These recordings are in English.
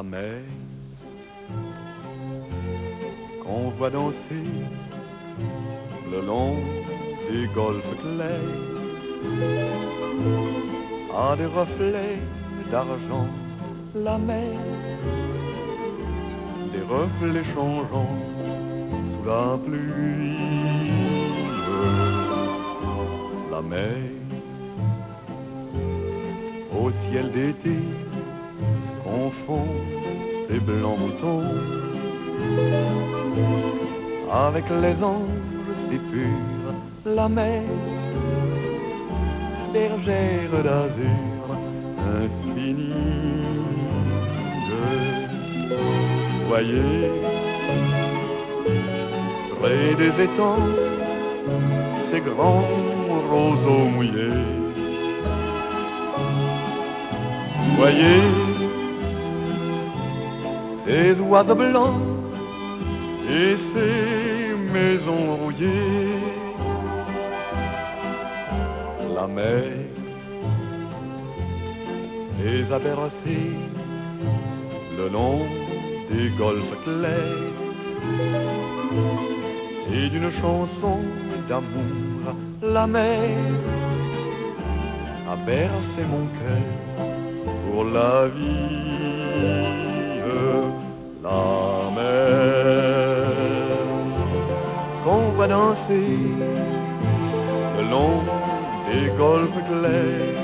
la mer qu'on voit danser le long des golfes clairs. À des reflets d'argent la mer. Des reflets changeants sous la pluie. La mer. Au ciel d'été ses blancs moutons avec les anges si purs, la mer, bergère d'azur infinie. Voyez, près des étangs, ces grands roseaux mouillés. Voyez, ces oiseaux blancs et ces maisons rouillées. La mer les a bercés le long des golfes clairs et d'une chanson d'amour, la mer a bercé mon cœur pour la vie. La mer. Qu'on va danser le long des golfes clairs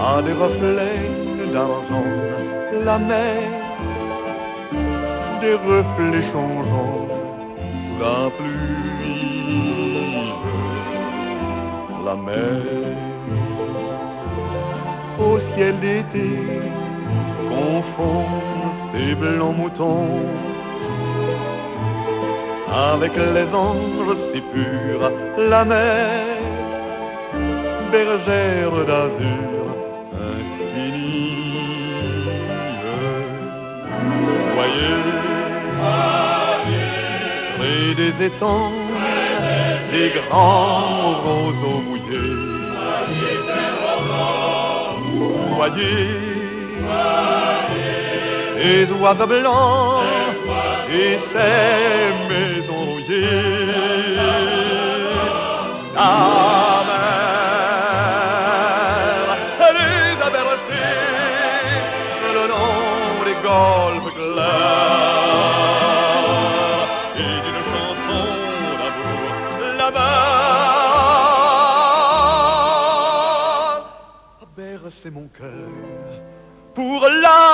à des reflets d'argent, la mer, des reflets changeants sous la pluie, la mer. Au ciel d'été ces blancs moutons avec les anges si purs, la mer, bergère d'azur infinie. Voyez, près des étangs, ces grands roseaux mouillés. Voyez, ces oiseaux blancs et ces maisons rouillées. La mer, elle les a bercés le long des golfes clairs et d'une chanson d'amour là-bas a bercé mon cœur pour la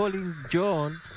calling John.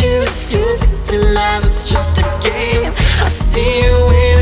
choose to be the love, it's just a game. I see you in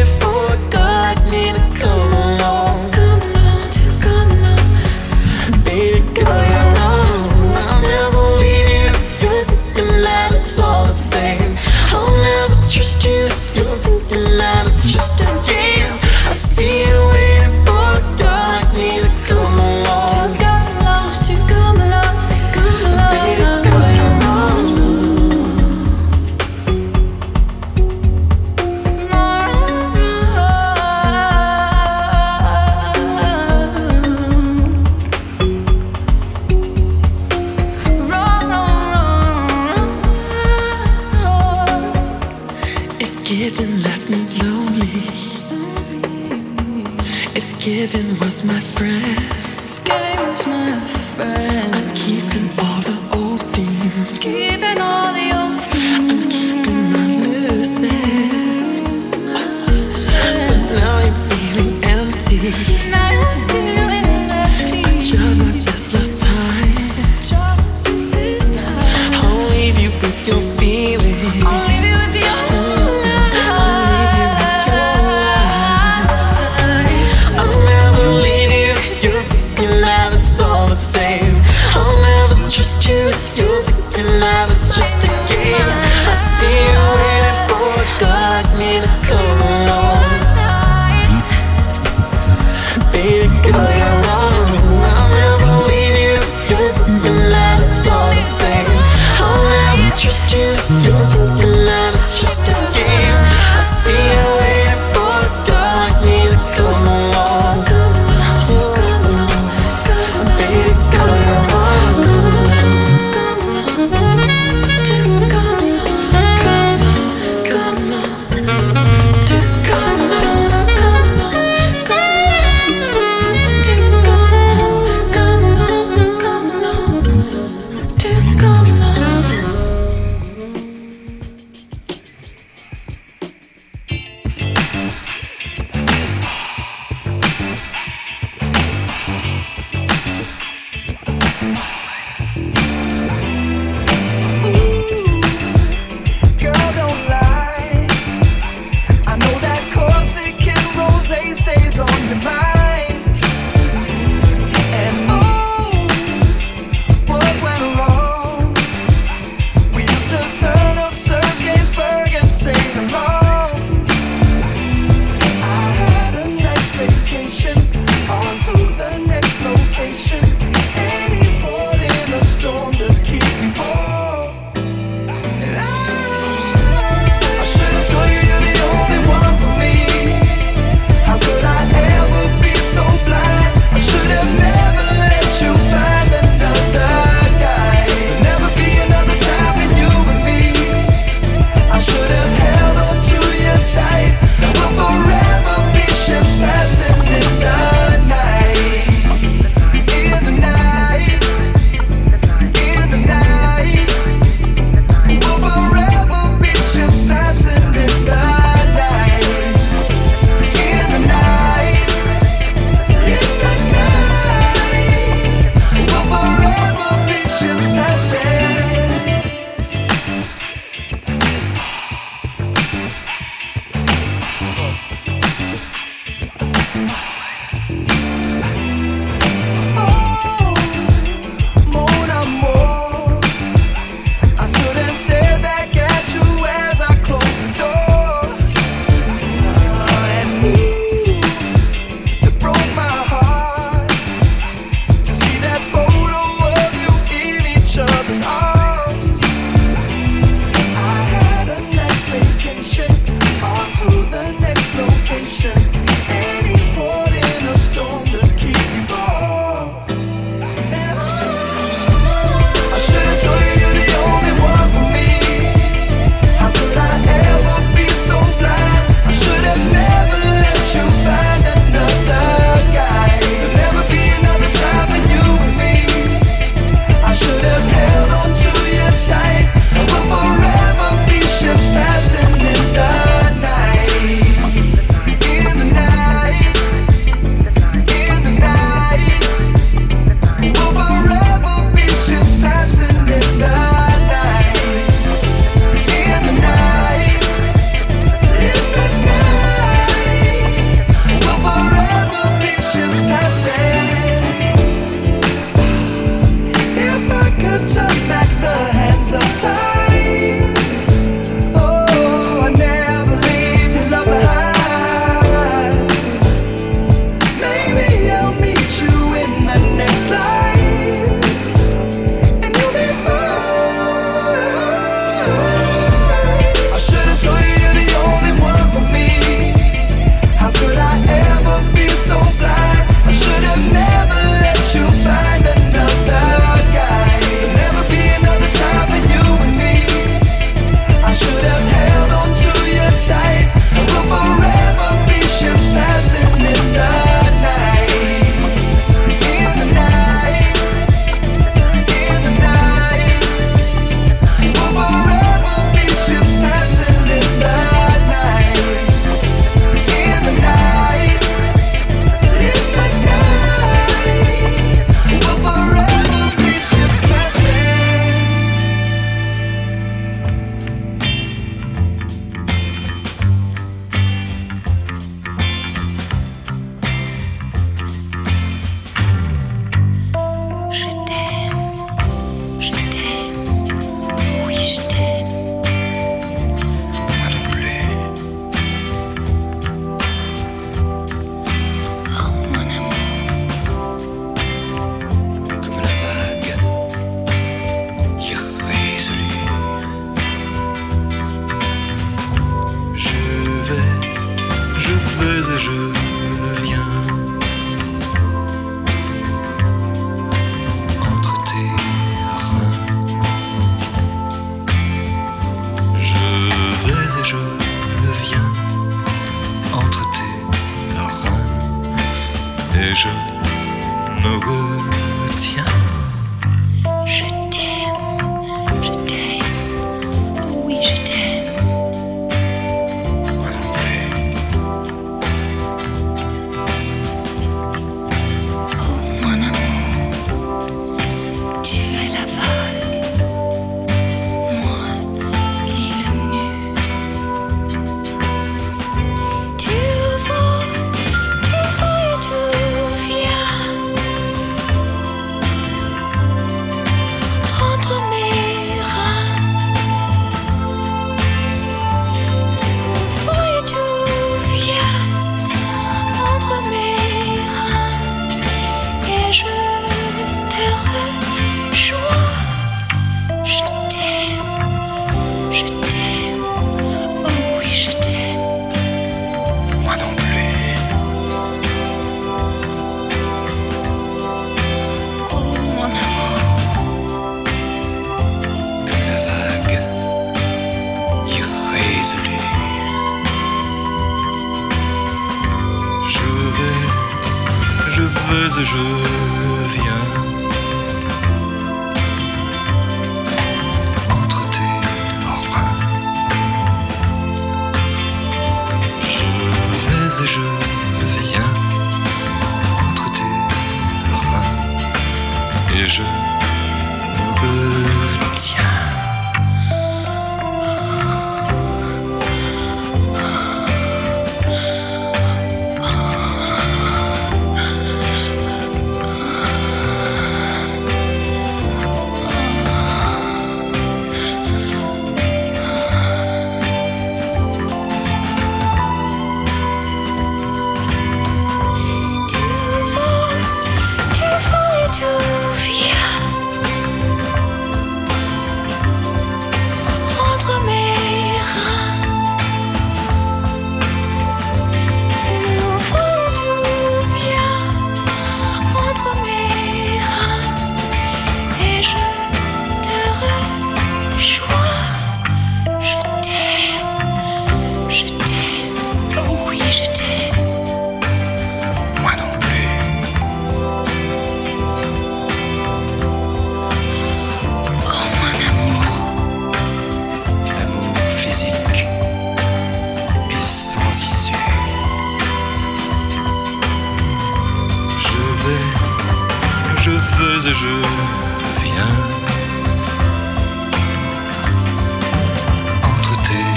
Entre tes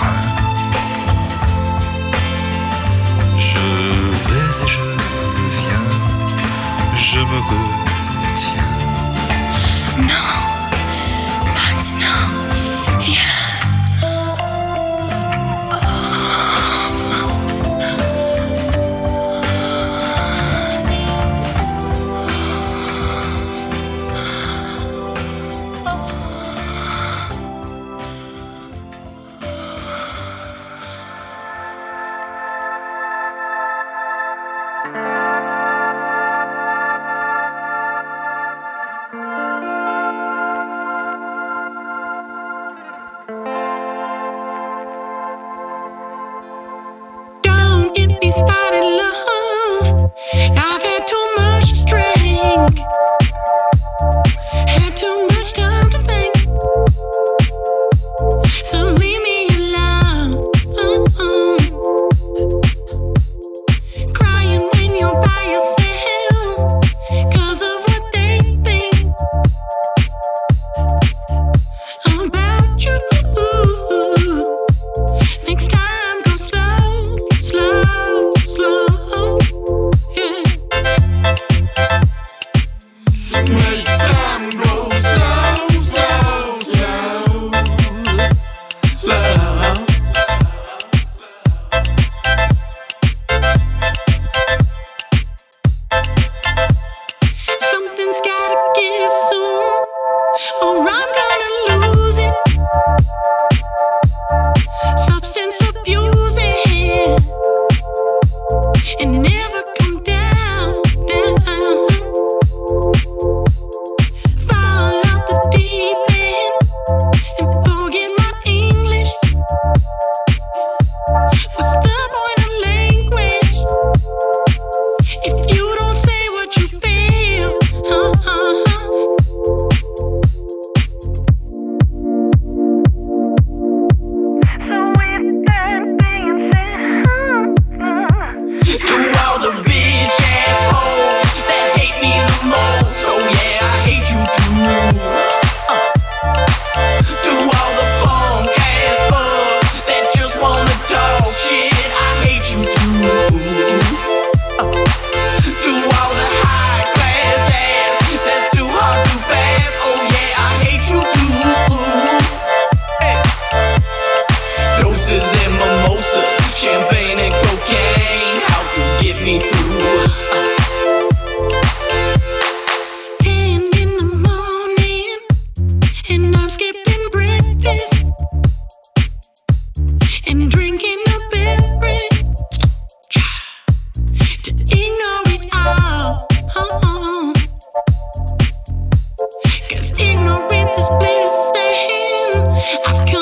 reins, je vais et je viens, je me gueule. I've come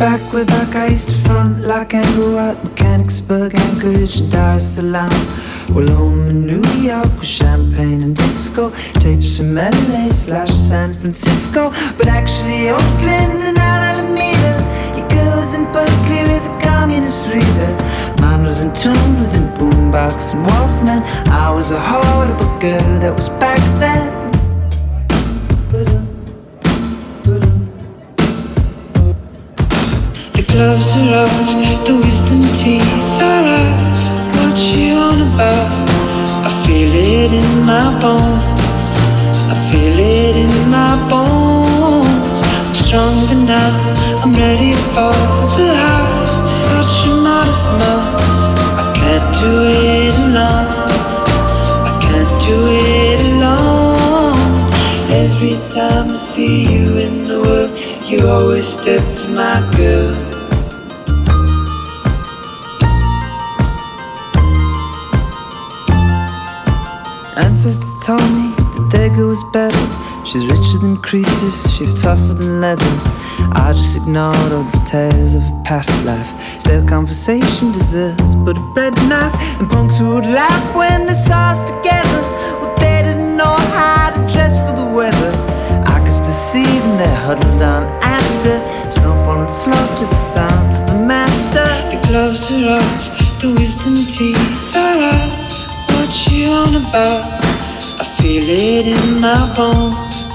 Back, way back, I used to front like Anglo at Mechanicsburg, Anchorage, Dar es Salaam. Well, home in New York with champagne and disco, tapes from LA slash San Francisco, but actually Oakland and Alameda. Your girls in Berkeley with a communist reader. Mine was in tune with a boombox and Walkman. I was a horrible girl that was back then. Gloves are off, the wisdom teeth are out. What you on about? I feel it in my bones. I feel it in my bones. I'm stronger now. I'm ready for the house. Such a modest mouth. I can't do it alone. I can't do it alone. Every time I see you in the world, you always step to my girl. Told me that their was better. She's richer than Croesus, she's tougher than leather. I just ignored all the tales of a past life. Stale conversation deserves but a bread knife. And punks who would laugh when they saw us together. Well, they didn't know how to dress for the weather. I could still see them there huddled on Astor. Snow falling slow to the sound of the master. The gloves are off, the wisdom teeth are out. What you on about? Feel it in my bones.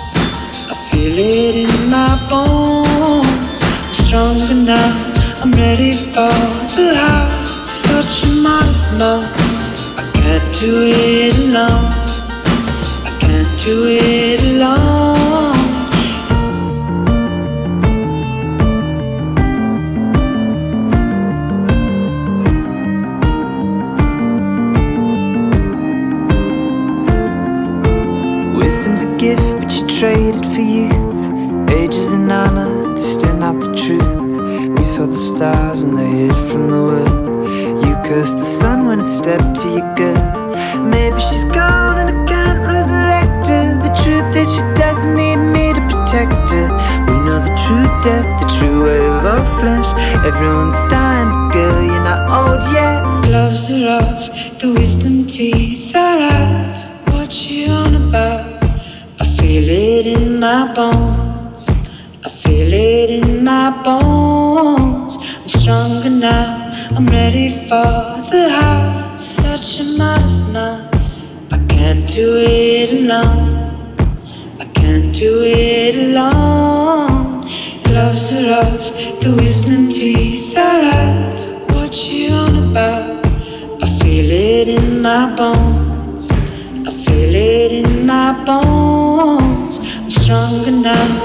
I feel it in my bones. I'm stronger now. I'm ready for the house. Such a modest mouth. I can't do it alone. I can't do it alone. But you trade it for youth. ages is an honor, it's still not the truth. We saw the stars and they hid from the world. You cursed the sun when it stepped to your girl. Maybe she's gone and I can't resurrect her. The truth is, she doesn't need me to protect her. We know the true death, the true way of our flesh. Everyone's dying, but girl, you're not old yet. Gloves are off, the wisdom teeth are out. It in my bones. I feel it in my bones. I'm stronger now. I'm ready for the house. Such a modest mouth. I can't do it alone. I can't do it alone. Gloves are off. The wisdom teeth are out. What you on about? I feel it in my bones. I feel it in my bones. I'm stronger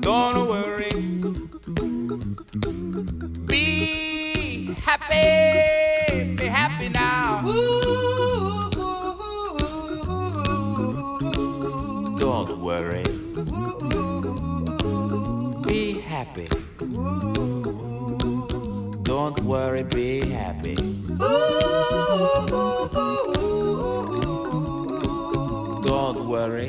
Don't worry. Be happy. Be happy now. Don't worry. Be happy. Don't worry, be happy. Don't worry.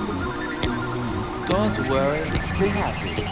Don't worry, be happy.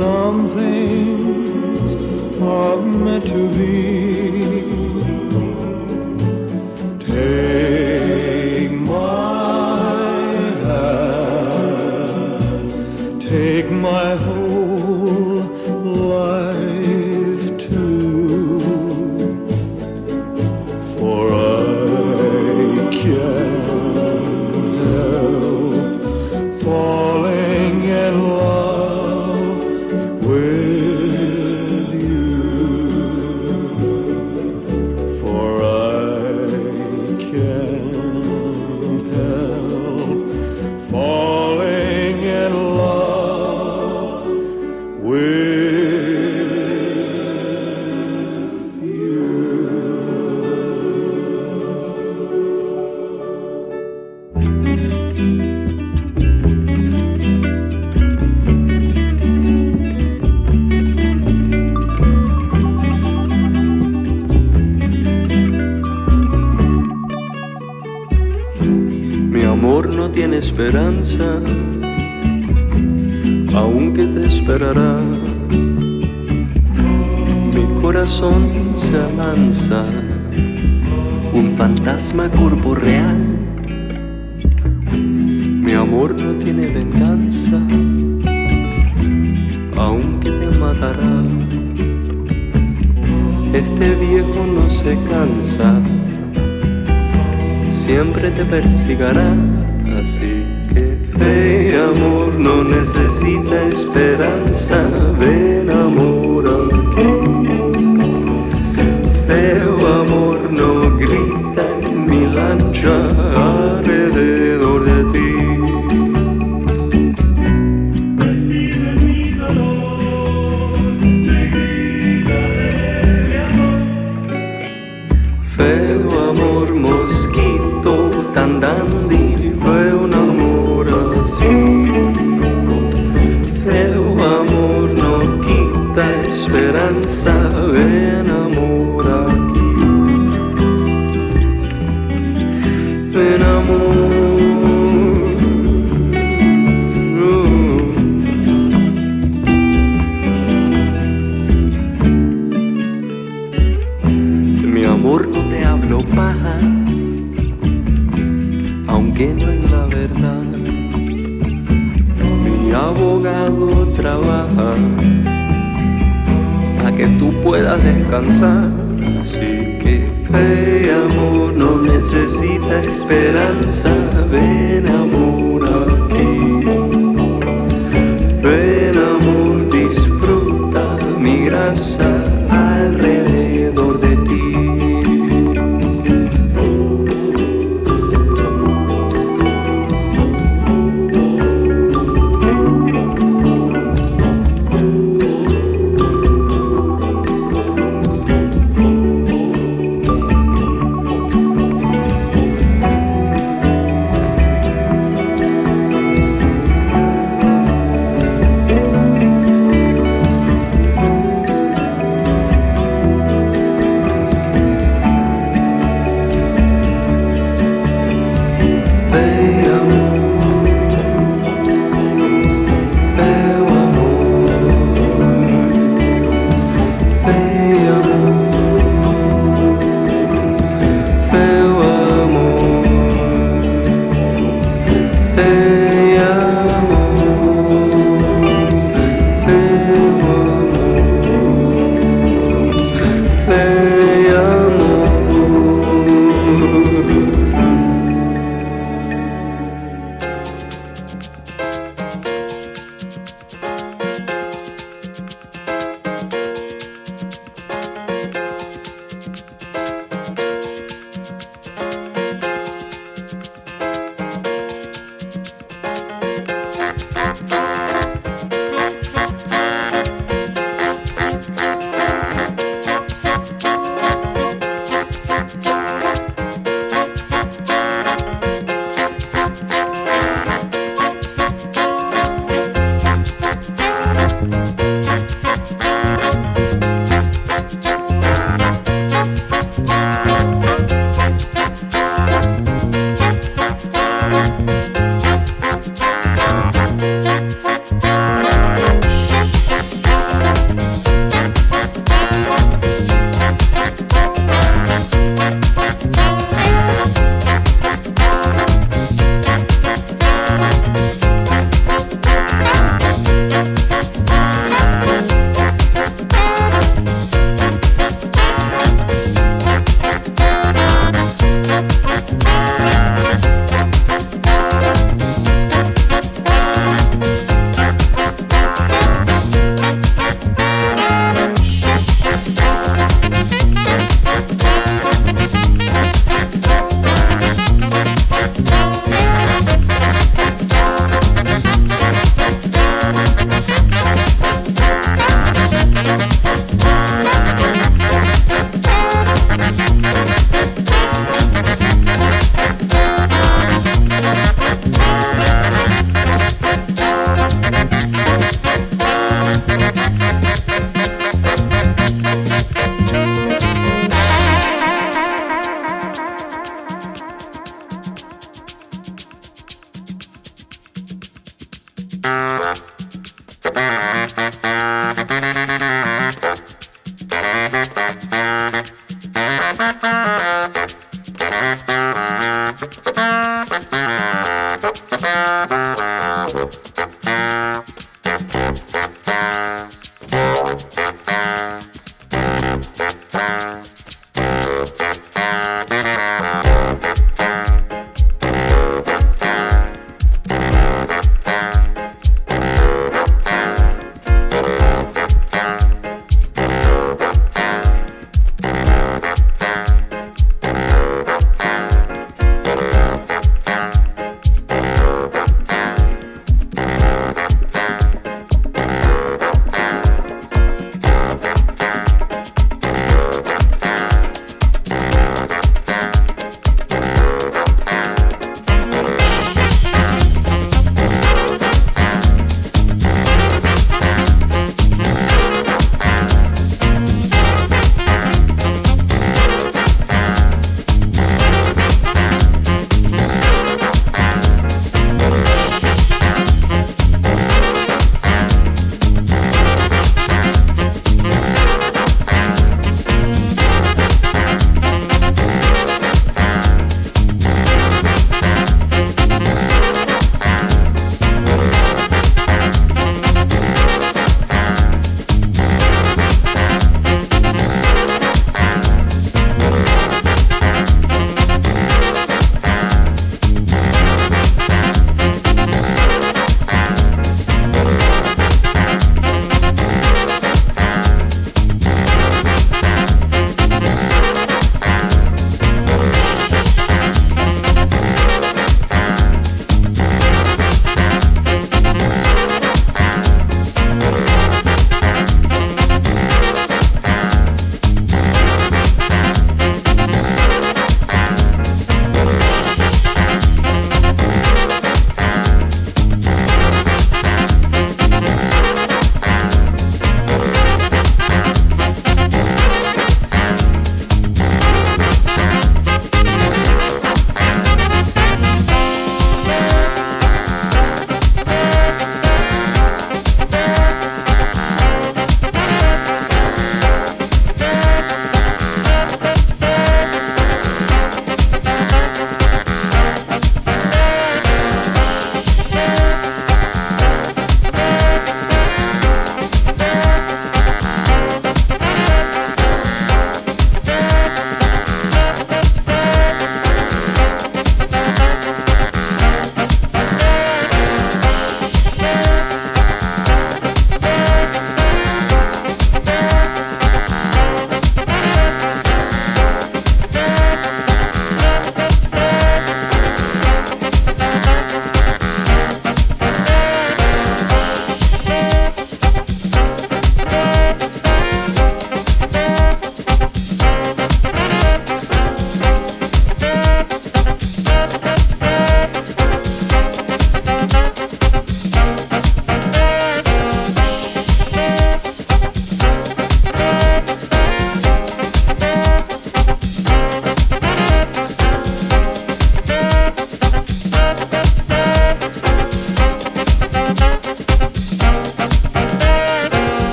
Some things are meant to be te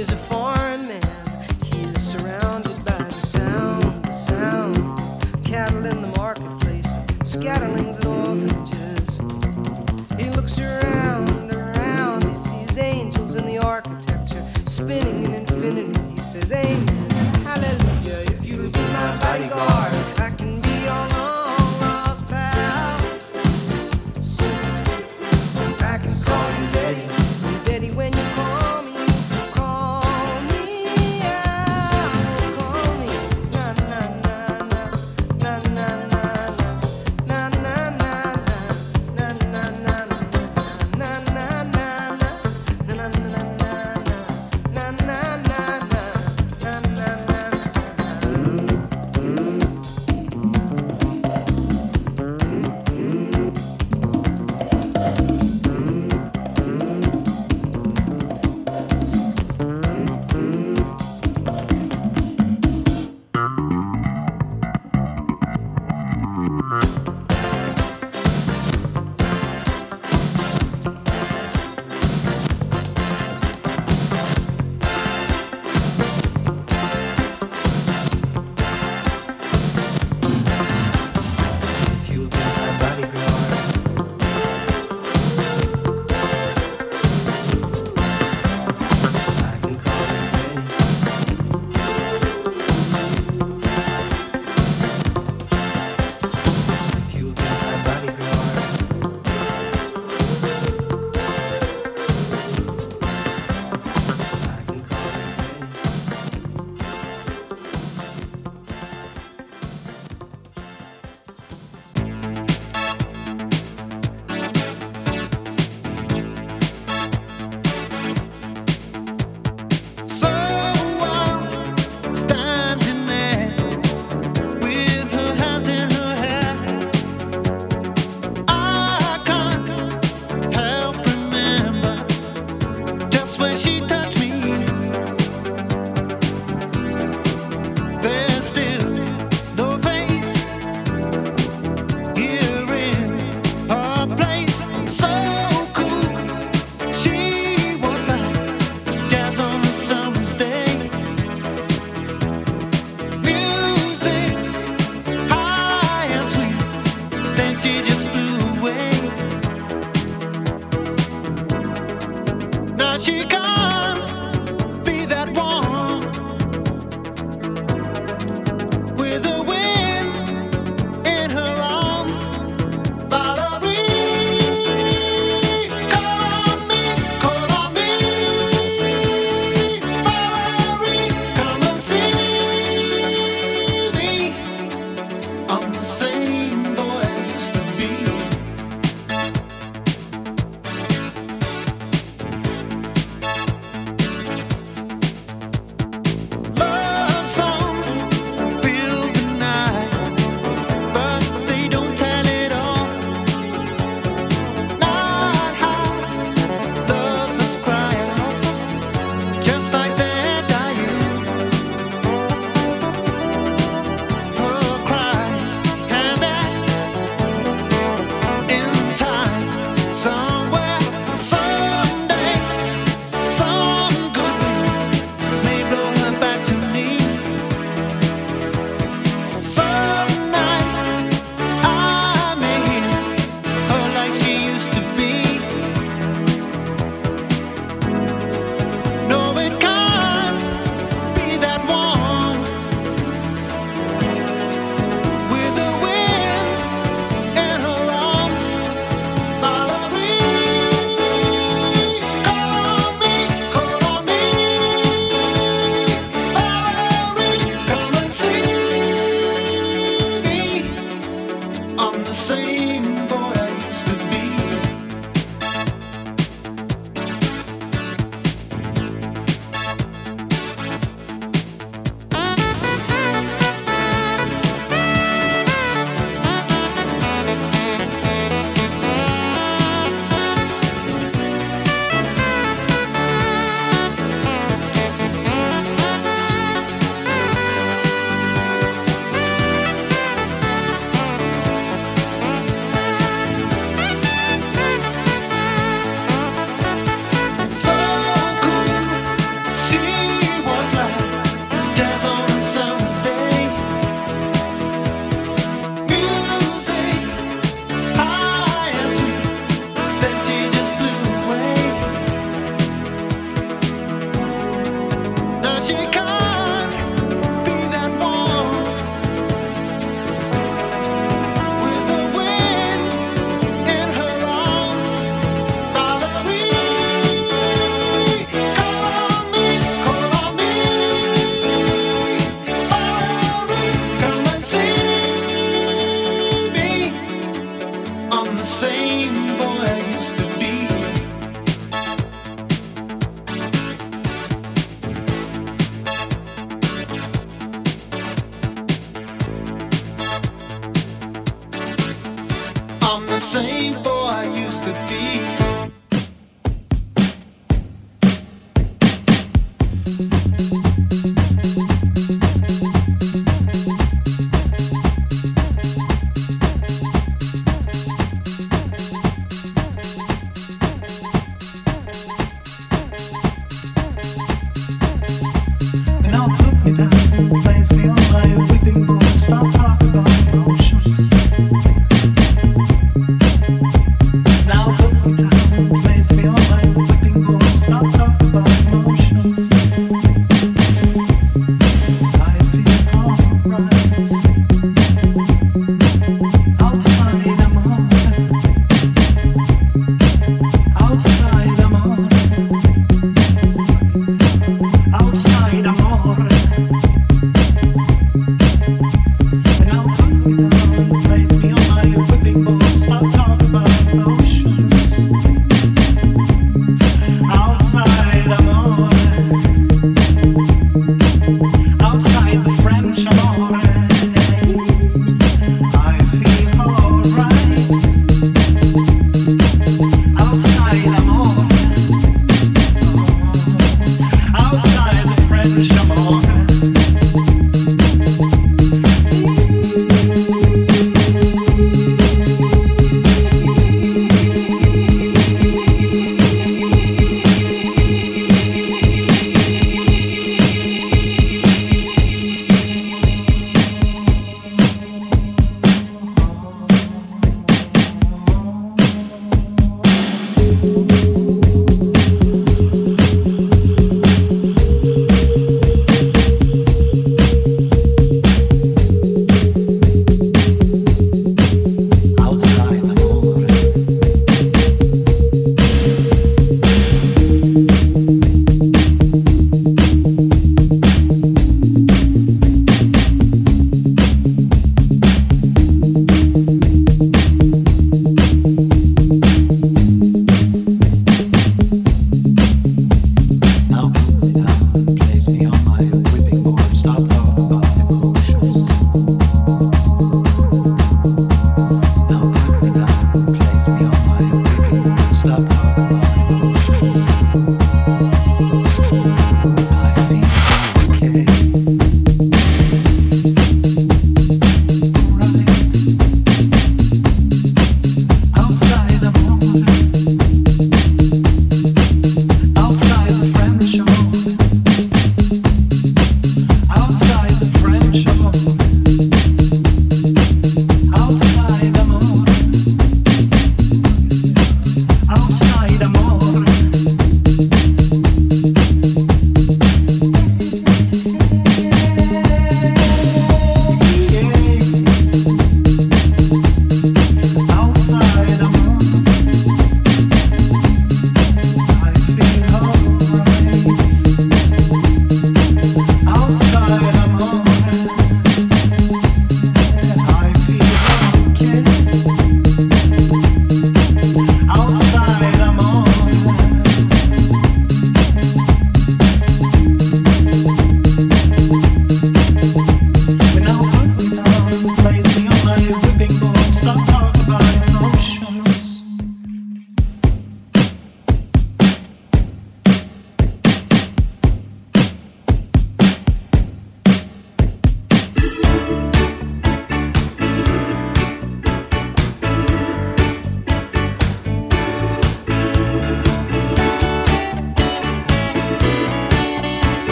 is a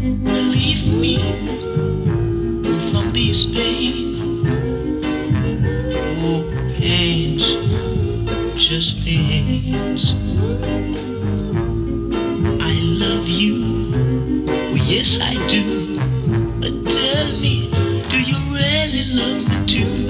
relieve me from these pain. Oh, pains, just pains. I love you, well, yes I do. But tell me, do you really love me too?